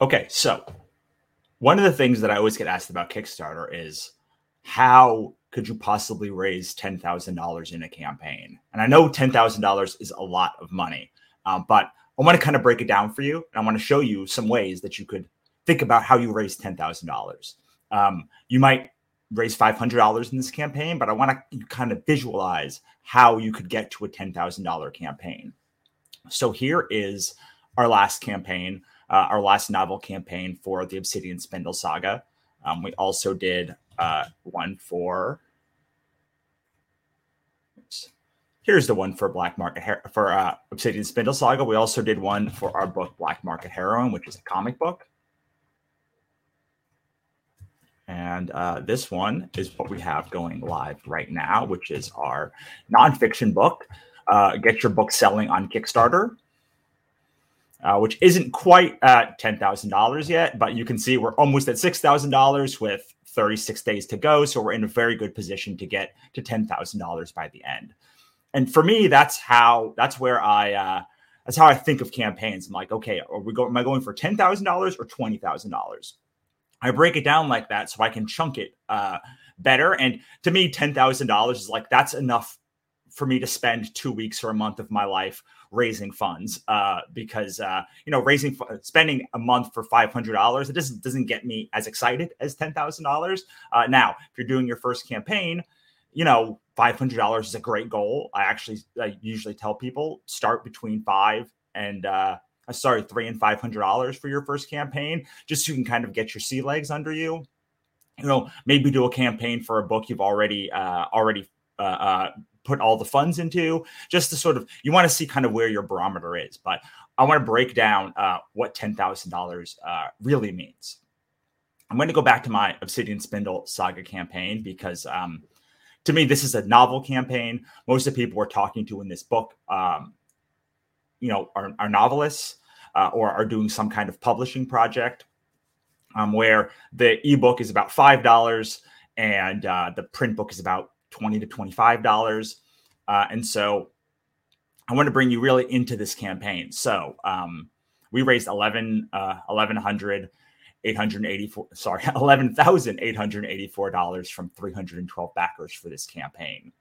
Okay, so one of the things that I always get asked about Kickstarter is how could you possibly raise $10,000 in a campaign? And I know $10,000 is a lot of money, um, but I want to kind of break it down for you. And I want to show you some ways that you could think about how you raise $10,000. Um, you might raise $500 in this campaign, but I want to kind of visualize how you could get to a $10,000 campaign. So here is our last campaign, uh, our last novel campaign for the Obsidian Spindle Saga. Um, we also did uh, one for. Here's the one for Black Market Her- for uh, Obsidian Spindle Saga. We also did one for our book Black Market Heroine, which is a comic book. And uh, this one is what we have going live right now, which is our nonfiction book. Uh, get your book selling on Kickstarter, uh, which isn't quite at $10,000 yet, but you can see we're almost at $6,000 with 36 days to go. So we're in a very good position to get to $10,000 by the end. And for me, that's how, that's where I, uh, that's how I think of campaigns. I'm like, okay, are we going, am I going for $10,000 or $20,000? I break it down like that so I can chunk it uh, better. And to me, $10,000 is like, that's enough for me to spend two weeks or a month of my life raising funds uh, because uh, you know raising spending a month for five hundred dollars it doesn't doesn't get me as excited as ten thousand uh, dollars. Now, if you're doing your first campaign, you know five hundred dollars is a great goal. I actually I usually tell people start between five and uh, uh sorry three and five hundred dollars for your first campaign, just so you can kind of get your sea legs under you. You know, maybe do a campaign for a book you've already uh, already uh, uh, put all the funds into, just to sort of you want to see kind of where your barometer is. But I want to break down uh, what ten thousand uh, dollars really means. I'm going to go back to my Obsidian Spindle Saga campaign because um, to me this is a novel campaign. Most of the people we're talking to in this book, um, you know, are, are novelists uh, or are doing some kind of publishing project. Um, where the ebook is about five dollars and uh, the print book is about 20 to 25 dollars. Uh, and so i want to bring you really into this campaign. So um, we raised 11 uh, 1100 884 sorry $11,884 from 312 backers for this campaign.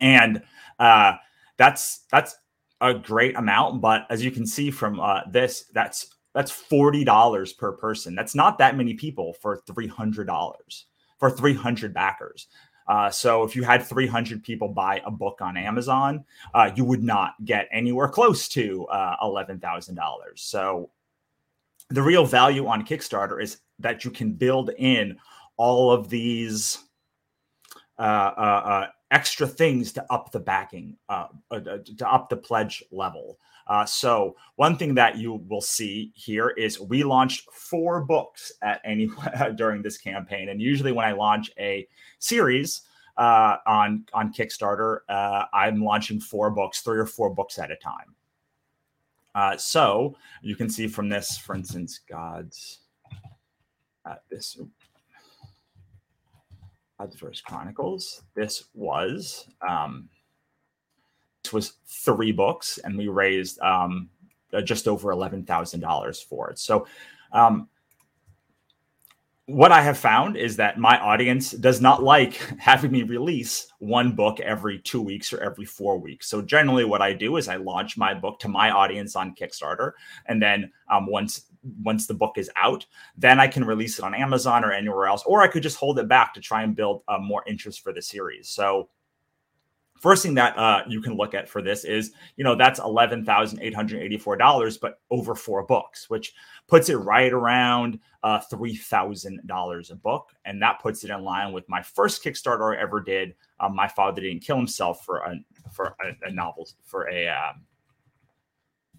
And uh, that's that's a great amount but as you can see from uh, this that's that's $40 per person. That's not that many people for $300 for 300 backers uh, so if you had 300 people buy a book on Amazon, uh, you would not get anywhere close to uh, $11,000. So the real value on Kickstarter is that you can build in all of these uh, uh, uh, extra things to up the backing, to up the pledge level. Uh, so one thing that you will see here is we launched four books at any during this campaign, and usually when I launch a series uh, on on Kickstarter, uh, I'm launching four books, three or four books at a time. Uh, so you can see from this, for instance, God's uh, this Godsverse Chronicles. This was um, this was three books, and we raised um, uh, just over eleven thousand dollars for it. So, um, what I have found is that my audience does not like having me release one book every two weeks or every four weeks. So generally, what I do is I launch my book to my audience on Kickstarter, and then um, once once the book is out, then I can release it on Amazon or anywhere else, or I could just hold it back to try and build uh, more interest for the series. So First thing that uh, you can look at for this is, you know, that's eleven thousand eight hundred eighty-four dollars, but over four books, which puts it right around uh, three thousand dollars a book, and that puts it in line with my first Kickstarter I ever did. Um, my father didn't kill himself for a for a, a novel for a um,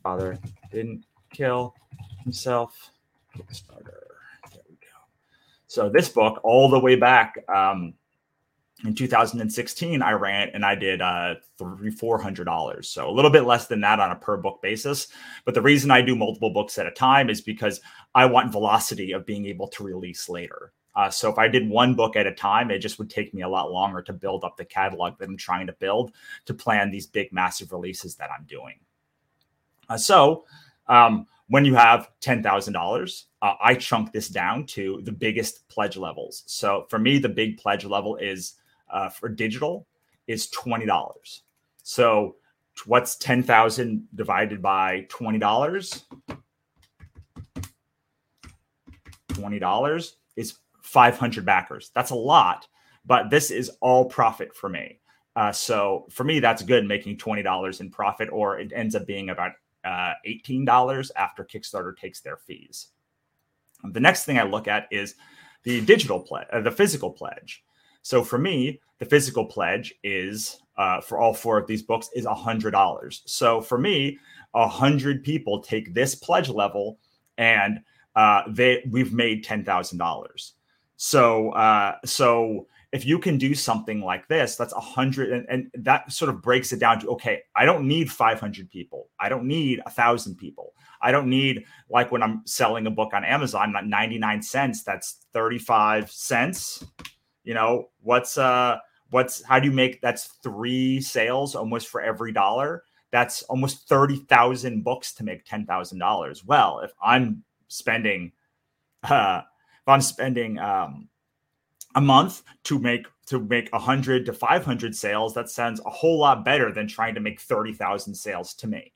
father didn't kill himself Kickstarter. There we go. So this book, all the way back. Um, in 2016 i ran and i did uh three four hundred dollars so a little bit less than that on a per book basis but the reason i do multiple books at a time is because i want velocity of being able to release later uh, so if i did one book at a time it just would take me a lot longer to build up the catalog that i'm trying to build to plan these big massive releases that i'm doing uh, so um, when you have $10,000, uh, I chunk this down to the biggest pledge levels. So for me, the big pledge level is uh, for digital is $20. So what's 10,000 divided by $20? $20 is 500 backers. That's a lot, but this is all profit for me. Uh, so for me, that's good making $20 in profit, or it ends up being about uh, $18 after Kickstarter takes their fees. The next thing I look at is the digital pledge, uh, the physical pledge. So for me, the physical pledge is uh, for all four of these books is $100. So for me, 100 people take this pledge level and uh, they we've made $10,000. So uh, so if you can do something like this, that's a hundred, and, and, that sort of breaks it down to okay, I don't need 500 people, I don't need a thousand people, I don't need like when I'm selling a book on Amazon, not 99 cents, that's 35 cents. You know what's uh what's how do you make that's three sales almost for every dollar? That's almost 30,000 books to make $10,000. Well, if I'm spending uh if I'm spending um a month to make to make 100 to 500 sales that sounds a whole lot better than trying to make 30,000 sales to me.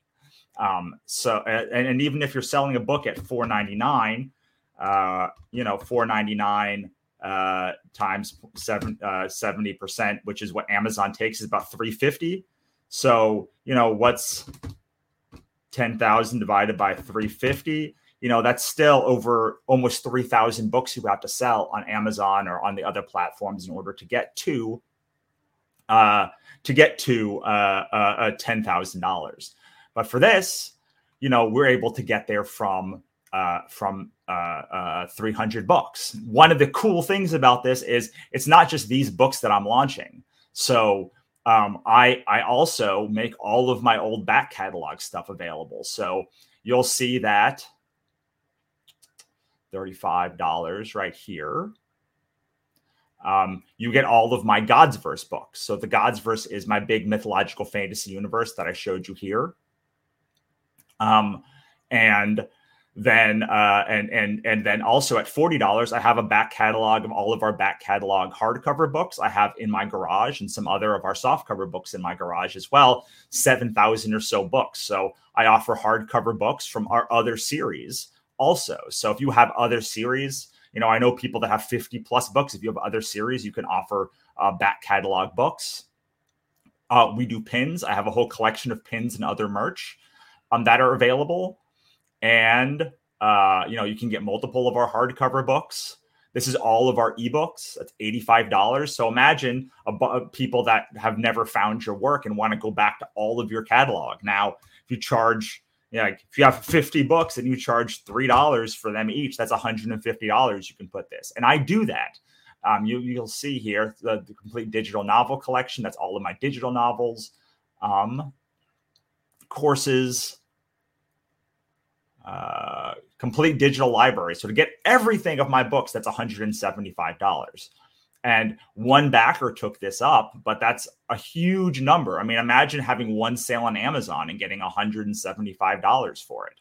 Um, so and, and, even if you're selling a book at 499 uh, you know 499 uh, times seven, uh, 70% which is what amazon takes is about 350 so you know what's 10,000 divided by 350 you know that's still over almost 3000 books you have to sell on amazon or on the other platforms in order to get to uh to get to uh, uh, uh $10000 but for this you know we're able to get there from uh, from uh, uh, 300 books. One of the cool things about this is it's not just these books that I'm launching. So um, I I also make all of my old back catalog stuff available. So you'll see that $35 right here. Um, you get all of my Godsverse books. So the Godsverse is my big mythological fantasy universe that I showed you here. Um, and then uh, and and and then also at forty dollars, I have a back catalog of all of our back catalog hardcover books. I have in my garage and some other of our softcover books in my garage as well. Seven thousand or so books. So I offer hardcover books from our other series also. So if you have other series, you know, I know people that have 50 plus books. If you have other series, you can offer uh, back catalog books. Uh, we do pins. I have a whole collection of pins and other merch um, that are available. And, uh, you know, you can get multiple of our hardcover books. This is all of our ebooks. That's $85. So imagine bu- people that have never found your work and want to go back to all of your catalog. Now, if you charge yeah, if you have 50 books and you charge $3 for them each, that's $150 you can put this. And I do that. Um, you, you'll see here the, the, complete digital novel collection. That's all of my digital novels, um, courses, uh, complete digital library. So to get everything of my books, that's $175 and one backer took this up but that's a huge number. I mean imagine having one sale on amazon and getting $175 for it.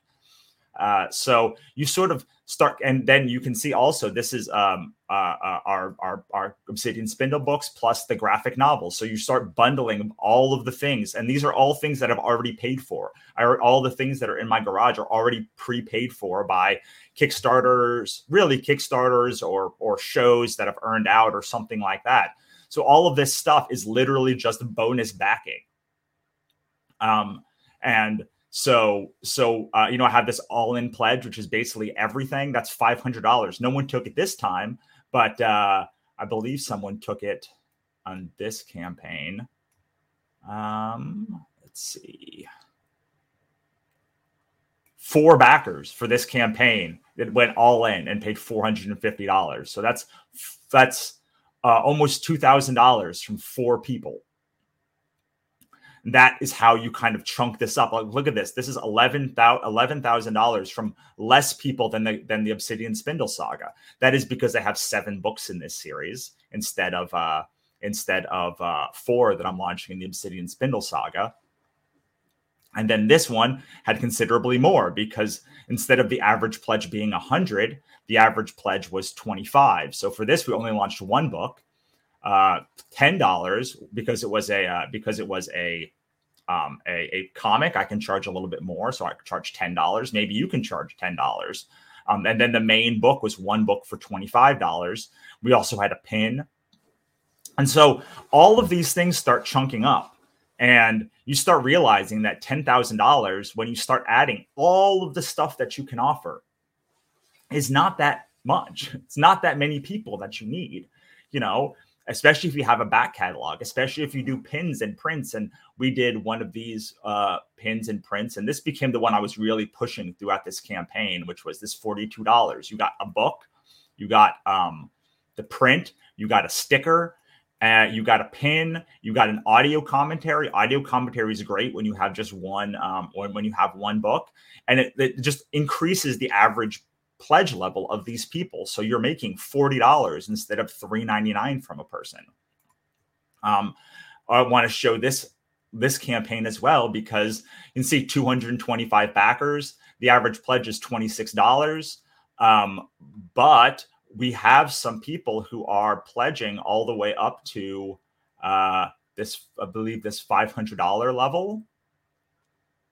Uh, so you sort of start, and then you can see also this is um, uh, uh, our, our our Obsidian Spindle books plus the graphic novels. So you start bundling all of the things, and these are all things that I've already paid for. I, all the things that are in my garage are already prepaid for by Kickstarters, really Kickstarters or or shows that have earned out or something like that. So all of this stuff is literally just bonus backing. Um, and so, so uh, you know, I have this all-in pledge, which is basically everything. That's five hundred dollars. No one took it this time, but uh, I believe someone took it on this campaign. Um, let's see, four backers for this campaign that went all in and paid four hundred and fifty dollars. So that's that's uh, almost two thousand dollars from four people that is how you kind of chunk this up. Like, look at this. This is eleven thousand dollars from less people than the than the Obsidian Spindle saga. That is because they have seven books in this series instead of uh instead of uh four that I'm launching in the Obsidian Spindle saga. And then this one had considerably more because instead of the average pledge being 100, the average pledge was 25. So for this, we only launched one book, uh, $10 because it was a uh, because it was a um, a, a, comic, I can charge a little bit more. So I could charge $10. Maybe you can charge $10. Um, and then the main book was one book for $25. We also had a pin. And so all of these things start chunking up. And you start realizing that $10,000, when you start adding all of the stuff that you can offer, is not that much. It's not that many people that you need. You know, especially if you have a back catalog, especially if you do pins and prints. And we did one of these uh, pins and prints, and this became the one I was really pushing throughout this campaign, which was this $42. You got a book, you got um, the print, you got a sticker, uh, you got a pin, you got an audio commentary. Audio commentary is great when you have just one, um, or when you have one book, and it, it just increases the average pledge level of these people. So you're making $40 instead of $3.99 from a person. Um, I want to show this this campaign as well because you can see 225 backers. The average pledge is $26. Um, but we have some people who are pledging all the way up to uh, this, I believe, this $500 level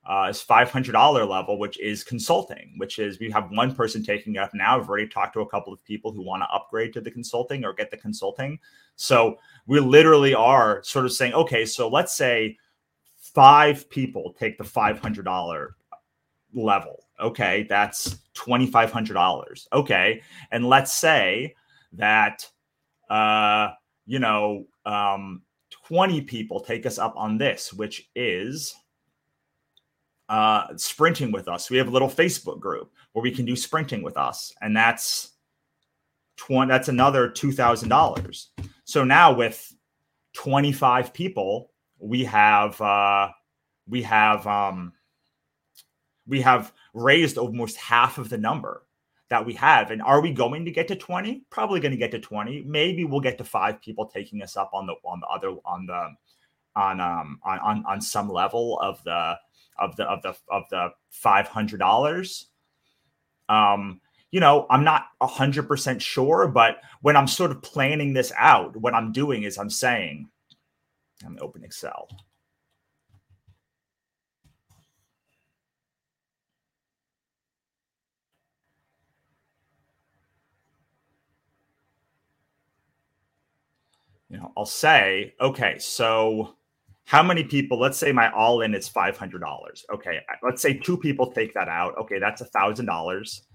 uh, is $500 level, which is consulting, which is we have one person taking up now. I've already talked to a couple of people who want to upgrade to the consulting or get the consulting. So we literally are sort of saying, okay, so let's say five people take the $500 level. Okay, that's $2,500. Okay. And let's say that, uh, you know, um, 20 people take us up on this, which is uh, sprinting with us. We have a little Facebook group where we can do sprinting with us, and that's twenty. That's another two thousand dollars. So now with twenty five people, we have uh, we have um, we have raised almost half of the number that we have. And are we going to get to 20? Probably going to get to 20. Maybe we'll get to five people taking us up on the on the other on the on um on on, on some level of the of the of the of the five hundred dollars. Um, you know, I'm not a hundred percent sure, but when I'm sort of planning this out, what I'm doing is I'm saying, I'm open Excel. You know, I'll say, okay, so how many people let's say my all in is $500 okay let's say two people take that out. Okay that's a thousand dollars.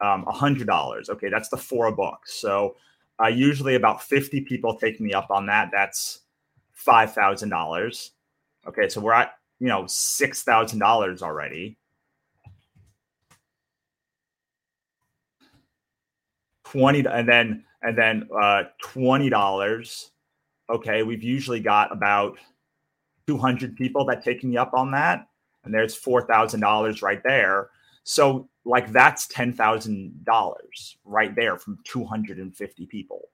Um, a hundred dollars. Okay that's the four books. So uh, usually about 50 people take me up on that. That's five thousand dollars. Okay so we're at you know six thousand dollars already. 20 and then and then uh, $20 okay we've usually got about 200 people that take me up on that and there's $4,000 right there. So like that's $10,000 right there from 250 people.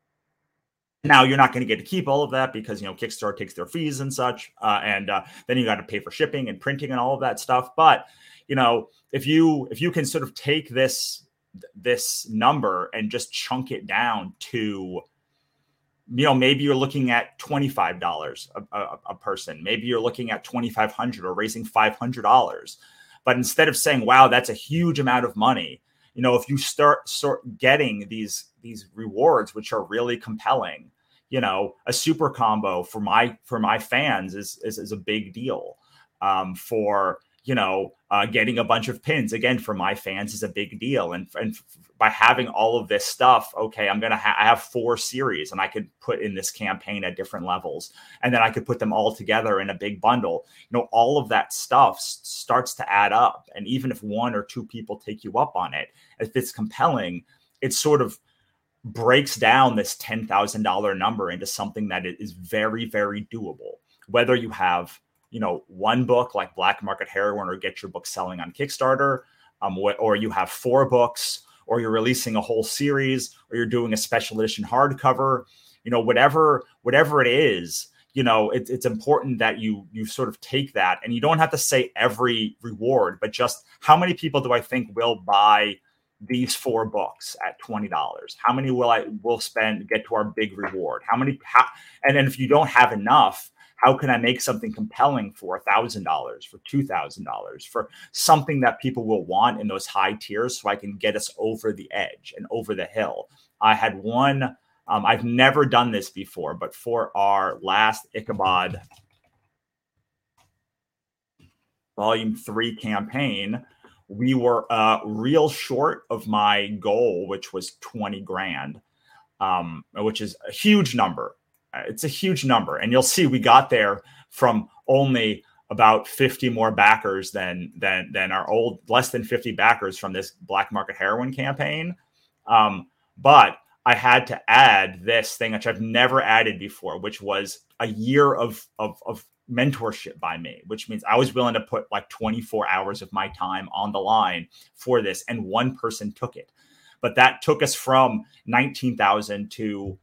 Now you're not going to get to keep all of that because you know Kickstarter takes their fees and such, uh, and uh, then you got to pay for shipping and printing and all of that stuff. But you know if you if you can sort of take this this number and just chunk it down to you know maybe you're looking at $25 a, a, a person. Maybe you're looking at 2500 or raising $500 but instead of saying wow that's a huge amount of money you know if you start start getting these these rewards which are really compelling you know a super combo for my for my fans is is, is a big deal um, for you know, uh, getting a bunch of pins again for my fans is a big deal. And, and by having all of this stuff, okay, I'm gonna ha- I have four series, and I could put in this campaign at different levels, and then I could put them all together in a big bundle. You know, all of that stuff s- starts to add up, and even if one or two people take you up on it, if it's compelling, it sort of breaks down this ten thousand dollar number into something that is very, very doable. Whether you have you know one book like Black Market Heroine or get your book selling on Kickstarter, um, or you have four books, or you're releasing a whole series, or you're doing a special edition hardcover, you know whatever whatever it is, you know it, it's important that you you sort of take that. And you don't have to say every reward but just how many people do i think will buy these four books at $20 how many will i will spend get to our big reward? How many how, and then if you don't have enough how can i make something compelling for $1000 for $2000 for something that people will want in those high tiers so i can get us over the edge and over the hill i had one um, I've never done this before, but for our last Ichabod Volume 3 campaign, we were uh, real short of my goal, which was 20 grand, um, which is a huge number. Uh, it's a huge number. And you'll see we got there from only about 50 more backers than than than our old less than 50 backers from this black market heroine campaign. Um, but I had to add this thing, which I've never added before, which was a year of, of, of mentorship by me, which means I was willing to put like 24 hours of my time on the line for this, and one person took it. But that took us from 19,000 to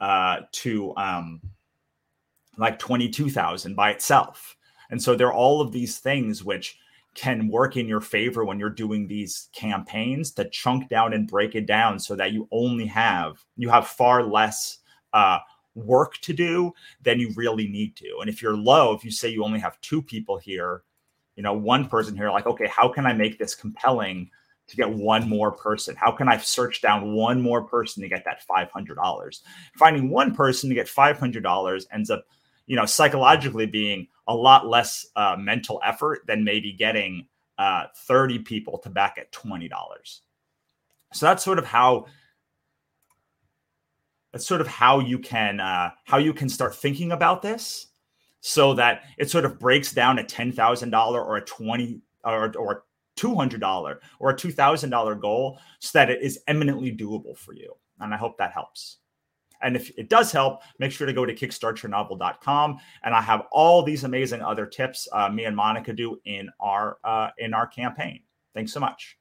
uh, to um, like 22,000 by itself. And so there are all of these things which can work in your favor when you're doing these campaigns to chunk down and break it down so that you only have you have far less uh, work to do than you really need to and if you're low if you say you only have two people here you know one person here like okay how can i make this compelling to get one more person how can i search down one more person to get that $500 finding one person to get $500 ends up you know psychologically being a lot less uh, mental effort than maybe getting uh, 30 people to back at $20. So that's sort of how that's sort of how you can uh, how you can start thinking about this so that it sort of breaks down a $10,000 or a 20 or, or $200 or a $2,000 goal so that it is eminently doable for you. And I hope that helps. And if it does help, make sure to go to kickstartyournovel.com. And I have all these amazing other tips uh, me and Monica do in our uh, in our campaign. Thanks so much.